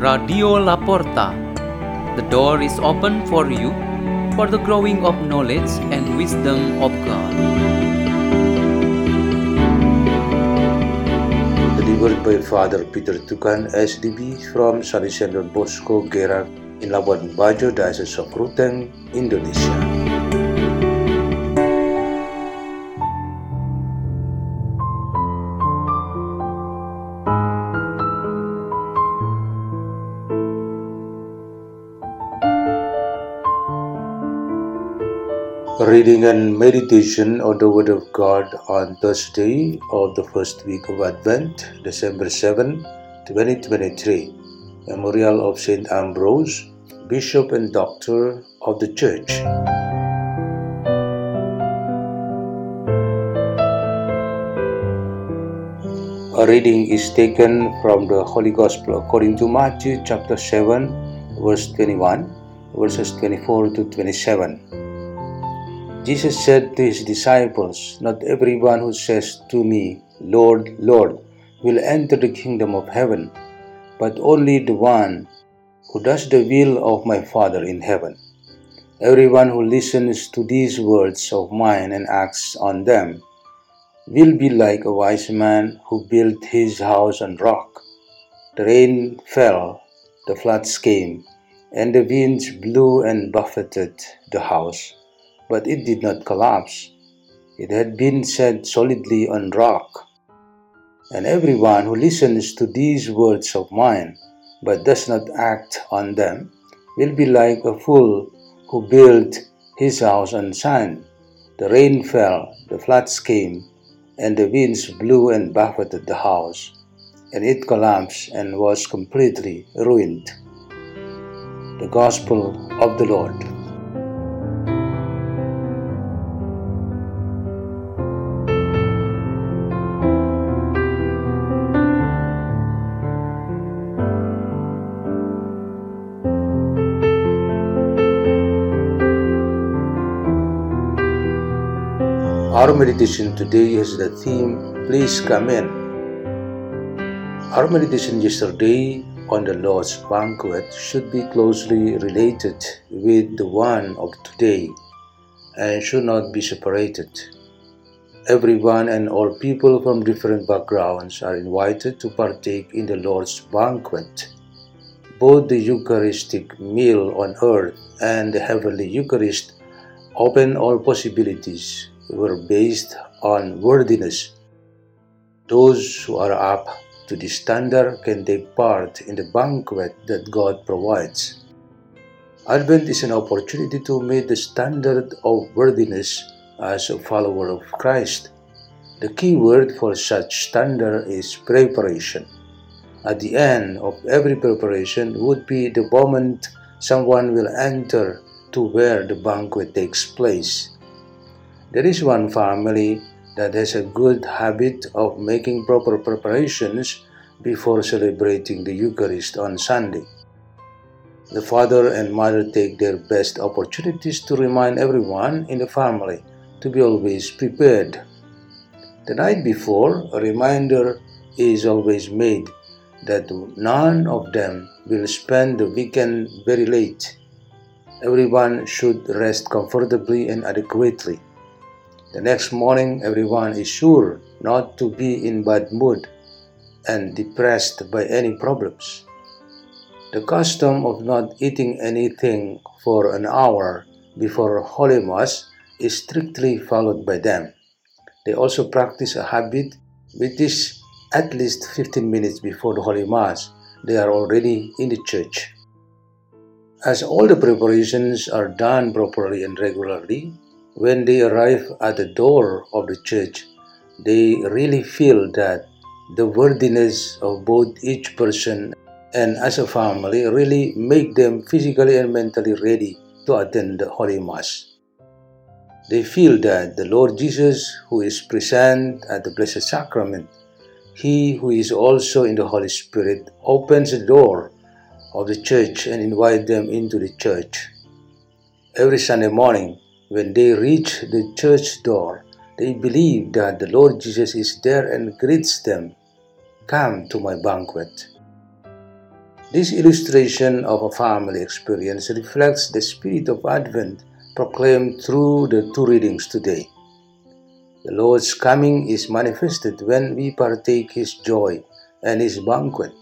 Radio Laporta. The door is open for you for the growing of knowledge and wisdom of God. Delivered by Father Peter Tukan, SDB, from Salesian Don Bosco, Gerak, in Labuan Bajo, Diocese of Ruteng, Indonesia. Reading and meditation on the Word of God on Thursday of the first week of Advent, December 7, 2023. Memorial of Saint Ambrose, Bishop and Doctor of the Church. A reading is taken from the Holy Gospel according to Matthew chapter 7, verse 21, verses 24 to 27. Jesus said to his disciples, Not everyone who says to me, Lord, Lord, will enter the kingdom of heaven, but only the one who does the will of my Father in heaven. Everyone who listens to these words of mine and acts on them will be like a wise man who built his house on rock. The rain fell, the floods came, and the winds blew and buffeted the house but it did not collapse. It had been set solidly on rock. And everyone who listens to these words of mine, but does not act on them, will be like a fool who built his house on sand. The rain fell, the floods came, and the winds blew and buffeted the house, and it collapsed and was completely ruined. The Gospel of the Lord. Our meditation today has the theme Please Come In. Our meditation yesterday on the Lord's banquet should be closely related with the one of today and should not be separated. Everyone and all people from different backgrounds are invited to partake in the Lord's banquet. Both the Eucharistic meal on earth and the heavenly Eucharist open all possibilities were based on worthiness. Those who are up to the standard can take part in the banquet that God provides. Advent is an opportunity to meet the standard of worthiness as a follower of Christ. The key word for such standard is preparation. At the end of every preparation would be the moment someone will enter to where the banquet takes place. There is one family that has a good habit of making proper preparations before celebrating the Eucharist on Sunday. The father and mother take their best opportunities to remind everyone in the family to be always prepared. The night before, a reminder is always made that none of them will spend the weekend very late. Everyone should rest comfortably and adequately. The next morning, everyone is sure not to be in bad mood and depressed by any problems. The custom of not eating anything for an hour before Holy Mass is strictly followed by them. They also practice a habit which is at least 15 minutes before the Holy Mass, they are already in the church. As all the preparations are done properly and regularly, when they arrive at the door of the church, they really feel that the worthiness of both each person and as a family really make them physically and mentally ready to attend the Holy Mass. They feel that the Lord Jesus, who is present at the Blessed Sacrament, He who is also in the Holy Spirit, opens the door of the church and invites them into the church. Every Sunday morning, when they reach the church door, they believe that the Lord Jesus is there and greets them, Come to my banquet. This illustration of a family experience reflects the spirit of Advent proclaimed through the two readings today. The Lord's coming is manifested when we partake His joy and His banquet.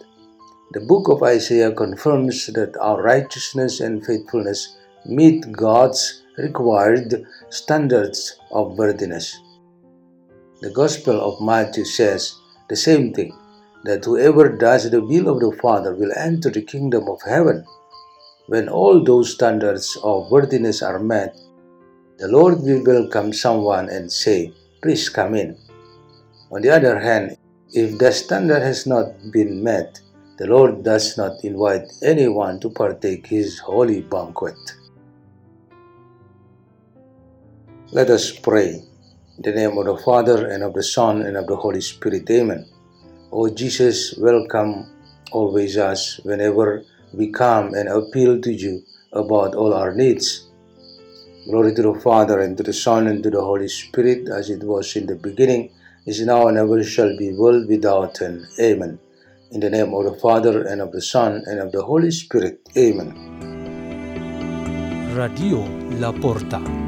The book of Isaiah confirms that our righteousness and faithfulness meet God's required standards of worthiness. The Gospel of Matthew says the same thing that whoever does the will of the Father will enter the kingdom of heaven. When all those standards of worthiness are met, the Lord will welcome someone and say, Please come in. On the other hand, if the standard has not been met, the Lord does not invite anyone to partake his holy banquet. Let us pray. In the name of the Father, and of the Son, and of the Holy Spirit. Amen. O Jesus, welcome always us whenever we come and appeal to you about all our needs. Glory to the Father, and to the Son, and to the Holy Spirit, as it was in the beginning, is now, and ever shall be, world without end. Amen. In the name of the Father, and of the Son, and of the Holy Spirit. Amen. Radio La Porta.